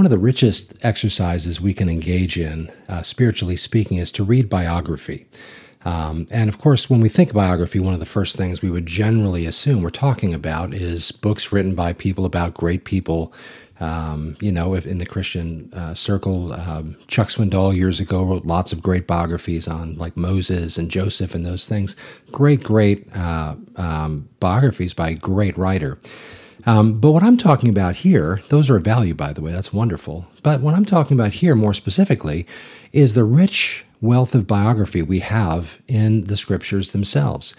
one of the richest exercises we can engage in, uh, spiritually speaking, is to read biography. Um, and of course, when we think biography, one of the first things we would generally assume we're talking about is books written by people about great people. Um, you know, if in the Christian uh, circle, um, Chuck Swindoll years ago wrote lots of great biographies on like Moses and Joseph and those things. Great, great uh, um, biographies by a great writer. Um, but what I'm talking about here, those are of value, by the way, that's wonderful. But what I'm talking about here more specifically is the rich wealth of biography we have in the scriptures themselves.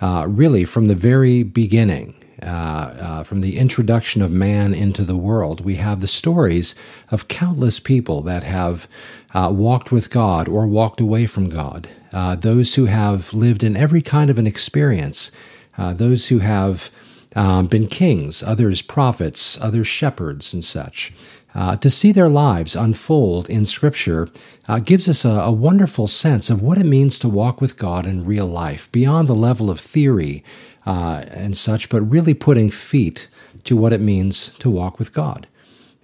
Uh, really, from the very beginning, uh, uh, from the introduction of man into the world, we have the stories of countless people that have uh, walked with God or walked away from God, uh, those who have lived in every kind of an experience, uh, those who have um, been kings, others prophets, others shepherds, and such. Uh, to see their lives unfold in Scripture uh, gives us a, a, wonderful sense of what it means to walk with God in real life, beyond the level of theory uh, and such, but really putting feet to what it means to walk with God.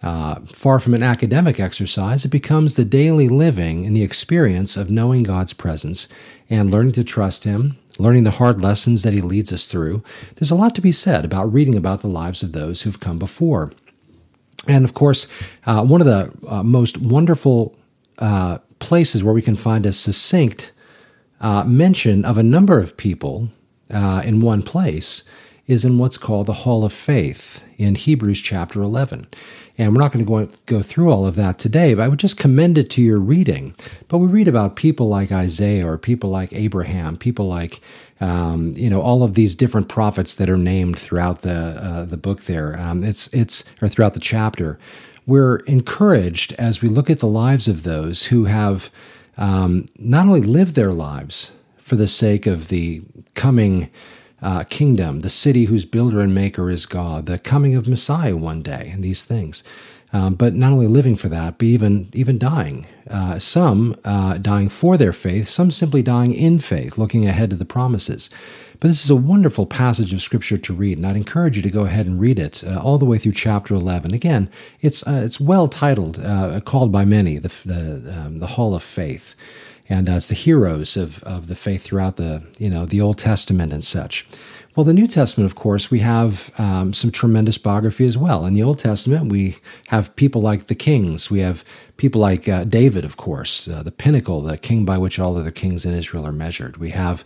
Uh, far from an academic exercise, it becomes the daily living and the experience of knowing God's presence and learning to trust Him, learning the hard lessons that He leads us through. There's a lot to be said about reading about the lives of those who've come before. And of course, uh, one of the uh, most wonderful uh, places where we can find a succinct uh, mention of a number of people uh, in one place is in what's called the Hall of Faith in Hebrews chapter 11. And we're not going to go, go through all of that today, but I would just commend it to your reading. But we read about people like Isaiah or people like Abraham, people like um, you know all of these different prophets that are named throughout the uh, the book. There, um, it's it's or throughout the chapter. We're encouraged as we look at the lives of those who have um, not only lived their lives for the sake of the coming uh, kingdom, the city whose builder and maker is God, the coming of Messiah one day, and these things. Um, but not only living for that, but even even dying. Uh, some uh, dying for their faith, some simply dying in faith, looking ahead to the promises. But this is a wonderful passage of Scripture to read, and I'd encourage you to go ahead and read it uh, all the way through chapter 11. Again, it's uh, it's well titled, uh, called by many the the, um, the Hall of Faith and uh, it's the heroes of, of the faith throughout the you know the Old Testament and such. Well, the New Testament, of course, we have um, some tremendous biography as well. In the Old Testament, we have people like the kings. We have people like uh, David, of course, uh, the pinnacle, the king by which all other kings in Israel are measured. We have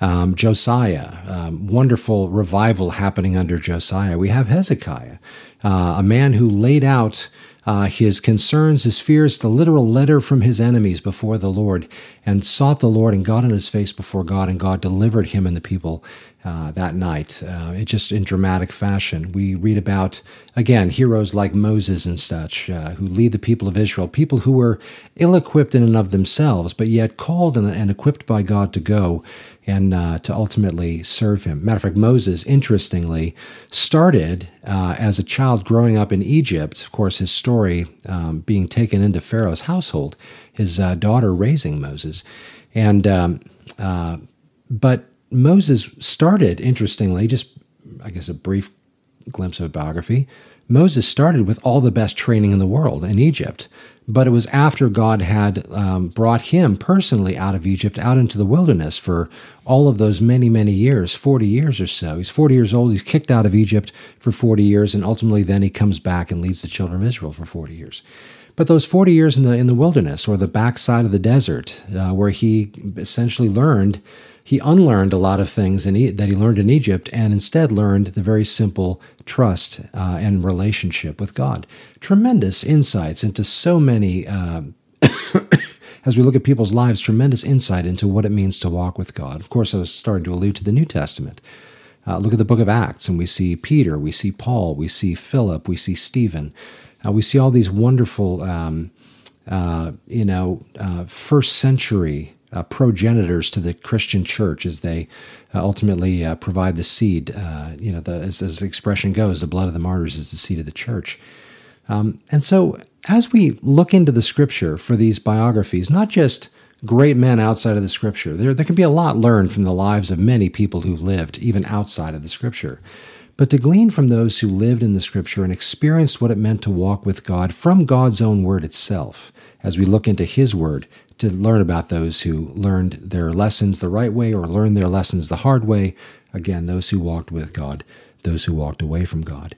um, Josiah, um, wonderful revival happening under Josiah. We have Hezekiah, uh, a man who laid out uh, his concerns, his fears, the literal letter from his enemies before the Lord, and sought the Lord and got on his face before God, and God delivered him and the people uh, that night. Uh, it just in dramatic fashion. We read about again heroes like Moses and such, uh, who lead the people of Israel, people who were ill-equipped in and of themselves, but yet called and, and equipped by God to go and uh, to ultimately serve him. Matter of fact, Moses, interestingly, started uh, as a child growing up in Egypt. Of course, his story um, being taken into Pharaoh's household, his daughter raising Moses, and um, but Moses started interestingly, just I guess a brief glimpse of a biography. Moses started with all the best training in the world in Egypt. But it was after God had um, brought him personally out of Egypt, out into the wilderness for all of those many, many years 40 years or so. He's 40 years old. He's kicked out of Egypt for 40 years, and ultimately then he comes back and leads the children of Israel for 40 years. But those 40 years in the, in the wilderness or the backside of the desert, uh, where he essentially learned he unlearned a lot of things e- that he learned in Egypt and instead learned the very simple trust uh, and relationship with God. Tremendous insights into so many, uh, as we look at people's lives, tremendous insight into what it means to walk with God. Of course, I was starting to allude to the New Testament. Uh, look at the book of Acts, and we see Peter, we see Paul, we see Philip, we see Stephen. Uh, we see all these wonderful, um, uh, you know, uh, first century uh, progenitors to the Christian church as they uh, ultimately uh, provide the seed. Uh, you know, the, as, as, the expression goes, the blood of the martyrs is the seed of the church. Um, and so, as we look into the scripture for these biographies, not just great men outside of the scripture, there, there can be a lot learned from the lives of many people who've lived even outside of the scripture. But to glean from those who lived in the Scripture and experienced what it meant to walk with God from God's own Word itself, as we look into His Word to learn about those who learned their lessons the right way or learned their lessons the hard way. Again, those who walked with God, those who walked away from God.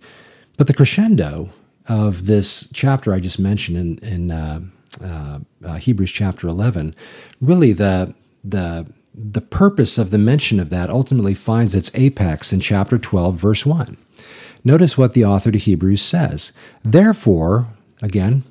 But the crescendo of this chapter I just mentioned in, in uh, uh, uh, Hebrews chapter 11, really the, the, the purpose of the mention of that ultimately finds its apex in chapter 12, verse 1. Notice what the author to Hebrews says. Therefore, again,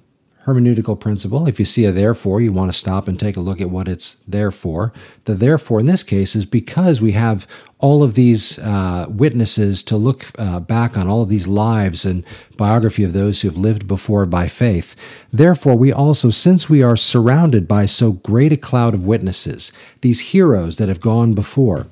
hermeneutical principle. If you see a therefore, you want to stop and take a look at what it's there for. The therefore in this case is because we have all of these uh, witnesses to look uh, back on all of these lives and biography of those who have lived before by faith. Therefore, we also, since we are surrounded by so great a cloud of witnesses, these heroes that have gone before,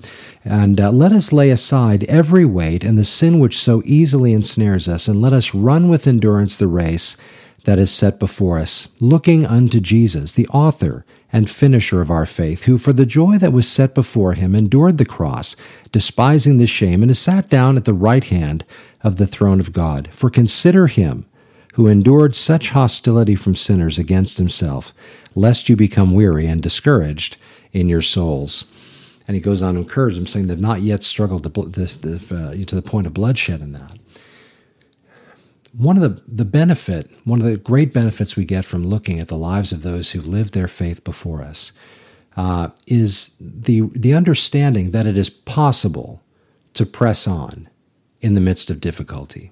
and uh, let us lay aside every weight and the sin which so easily ensnares us, and let us run with endurance the race that is set before us, looking unto Jesus, the author and finisher of our faith, who for the joy that was set before him endured the cross, despising the shame, and is sat down at the right hand of the throne of God. For consider him who endured such hostility from sinners against himself, lest you become weary and discouraged in your souls. And he goes on to encourage them, saying they've not yet struggled to, this, uh, to the point of bloodshed in that one of the, the benefit, one of the great benefits we get from looking at the lives of those who lived their faith before us uh, is the, the understanding that it is possible to press on in the midst of difficulty.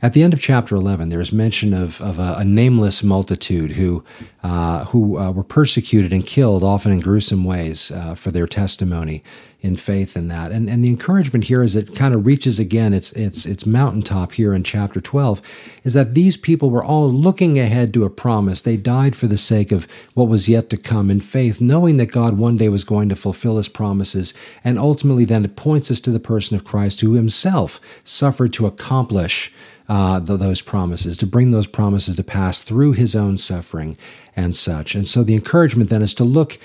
At the end of chapter 11, there is mention of, of a, a nameless multitude who, uh, who uh, were persecuted and killed, often in gruesome ways, uh, for their testimony in faith in that. And, and the encouragement here is it kind of reaches again its, its, its mountaintop here in chapter 12 is that these people were all looking ahead to a promise. They died for the sake of what was yet to come in faith, knowing that God one day was going to fulfill his promises. And ultimately, then it points us to the person of Christ who himself suffered to accomplish uh, those promises, to bring those promises to pass through his own suffering and such. And so the encouragement then is to look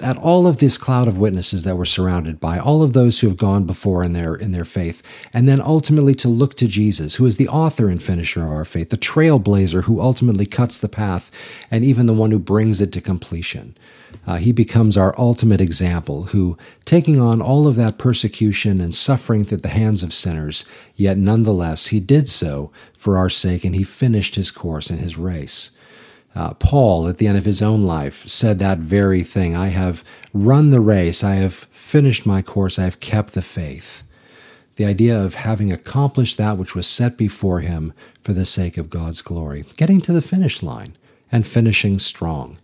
at all of this cloud of witnesses that we're surrounded by, all of those who have gone before in their in their faith, and then ultimately to look to Jesus, who is the author and finisher of our faith, the trailblazer who ultimately cuts the path, and even the one who brings it to completion. Uh, he becomes our ultimate example, who, taking on all of that persecution and suffering at the hands of sinners, yet nonetheless he did so for our sake, and he finished his course and his race. Uh, Paul, at the end of his own life, said that very thing I have run the race, I have finished my course, I have kept the faith. The idea of having accomplished that which was set before him for the sake of God's glory, getting to the finish line and finishing strong.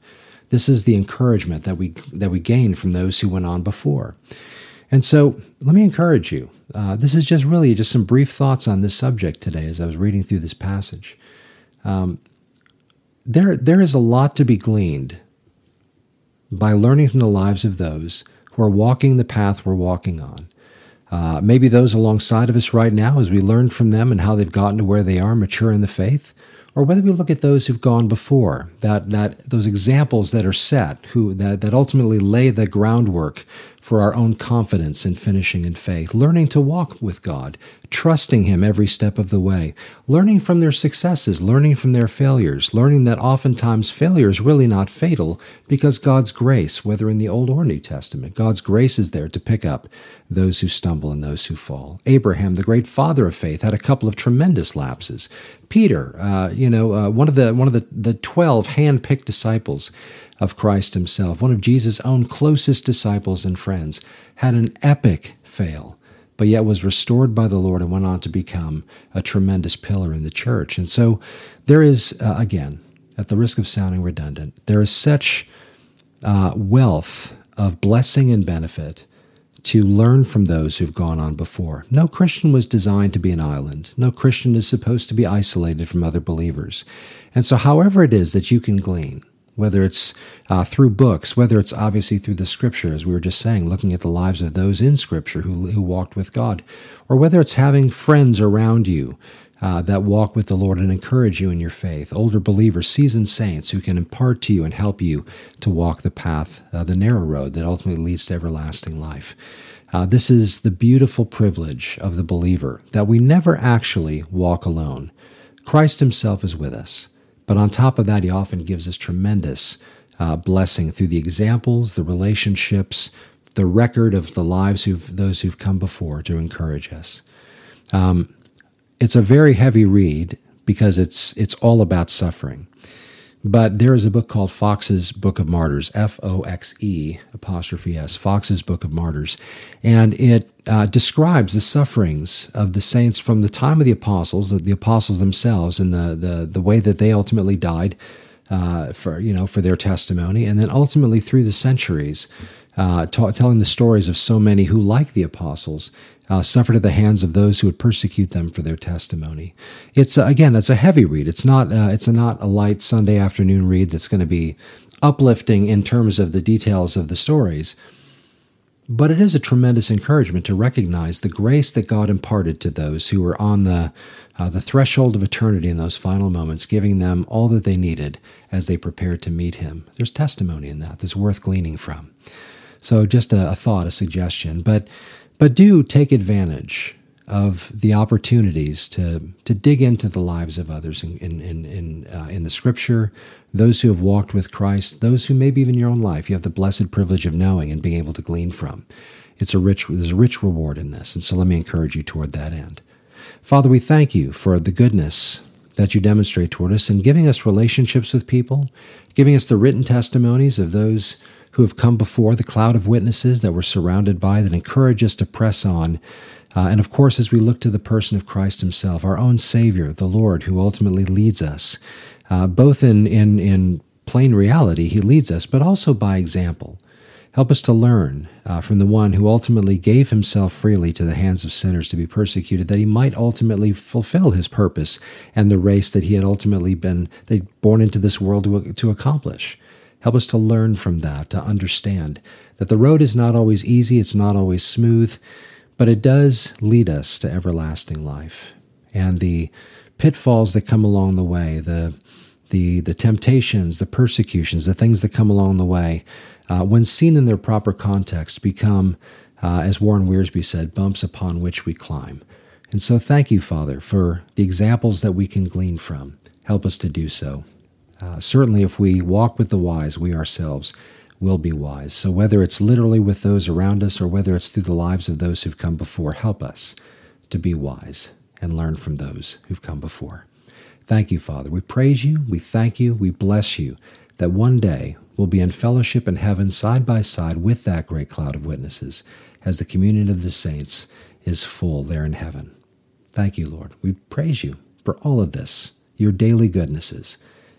This is the encouragement that we that we gain from those who went on before. And so, let me encourage you. Uh, this is just really just some brief thoughts on this subject today as I was reading through this passage. Um, there, there is a lot to be gleaned by learning from the lives of those who are walking the path we're walking on. Uh, maybe those alongside of us right now, as we learn from them and how they've gotten to where they are, mature in the faith, or whether we look at those who've gone before, that, that those examples that are set, who that, that ultimately lay the groundwork for our own confidence in finishing in faith, learning to walk with God, trusting Him every step of the way, learning from their successes, learning from their failures, learning that oftentimes failure is really not fatal because God's grace, whether in the Old or New Testament, God's grace is there to pick up those who stumble and those who fall. Abraham, the great father of faith, had a couple of tremendous lapses. Peter, uh, you know, uh, one of the one of the, the twelve hand-picked disciples, of Christ himself, one of Jesus' own closest disciples and friends, had an epic fail, but yet was restored by the Lord and went on to become a tremendous pillar in the church. And so there is, uh, again, at the risk of sounding redundant, there is such uh, wealth of blessing and benefit to learn from those who've gone on before. No Christian was designed to be an island. No Christian is supposed to be isolated from other believers. And so, however it is that you can glean, whether it's uh, through books, whether it's obviously through the scripture, as we were just saying, looking at the lives of those in scripture who, who walked with God, or whether it's having friends around you uh, that walk with the Lord and encourage you in your faith, older believers, seasoned saints who can impart to you and help you to walk the path, uh, the narrow road that ultimately leads to everlasting life. Uh, this is the beautiful privilege of the believer that we never actually walk alone. Christ Himself is with us, but on top of that, He often gives us tremendous uh, blessing through the examples, the relationships, the record of the lives of those who've come before to encourage us. Um, it's a very heavy read because it's it's all about suffering. But there is a book called Foxe's Book of Martyrs, F O X E apostrophe S, Foxe's Book of Martyrs, and it uh, describes the sufferings of the saints from the time of the apostles, the, the apostles themselves, and the, the the way that they ultimately died uh, for you know for their testimony, and then ultimately through the centuries, uh, ta- telling the stories of so many who, like the apostles, uh, suffered at the hands of those who would persecute them for their testimony. It's uh, again, it's a heavy read. It's not uh, it's a, not a light Sunday afternoon read that's going to be uplifting in terms of the details of the stories. But it is a tremendous encouragement to recognize the grace that God imparted to those who were on the, uh, the threshold of eternity in those final moments, giving them all that they needed as they prepared to meet Him. There's testimony in that that's worth gleaning from. So just a, a thought, a suggestion, but but do take advantage of the opportunities to to dig into the lives of others in in in in, uh, in the Scripture, those who have walked with Christ, those who maybe even your own life you have the blessed privilege of knowing and being able to glean from. It's a rich there's a rich reward in this, and so let me encourage you toward that end. Father, we thank you for the goodness that you demonstrate toward us in giving us relationships with people, giving us the written testimonies of those who have come before, the cloud of witnesses that we're surrounded by that encourage us to press on. Uh, and of course, as we look to the person of Christ Himself, our own Savior, the Lord, who ultimately leads us, uh, both in, in, in plain reality, He leads us, but also by example. Help us to learn uh, from the one who ultimately gave himself freely to the hands of sinners to be persecuted, that he might ultimately fulfill his purpose and the race that he had ultimately been born into this world to, to accomplish. Help us to learn from that, to understand that the road is not always easy, it's not always smooth, but it does lead us to everlasting life. And the pitfalls that come along the way, the the the temptations, the persecutions, the things that come along the way, uh, when seen in their proper context, become, uh, as Warren Wiersbe said, bumps upon which we climb. And so, thank you, Father, for the examples that we can glean from. Help us to do so. Uh, certainly, if we walk with the wise, we ourselves will be wise. So, whether it's literally with those around us or whether it's through the lives of those who've come before, help us to be wise and learn from those who've come before. Thank you, Father. We praise you, we thank you, we bless you that one day we'll be in fellowship in heaven side by side with that great cloud of witnesses as the communion of the saints is full there in heaven. Thank you, Lord. We praise you for all of this, your daily goodnesses.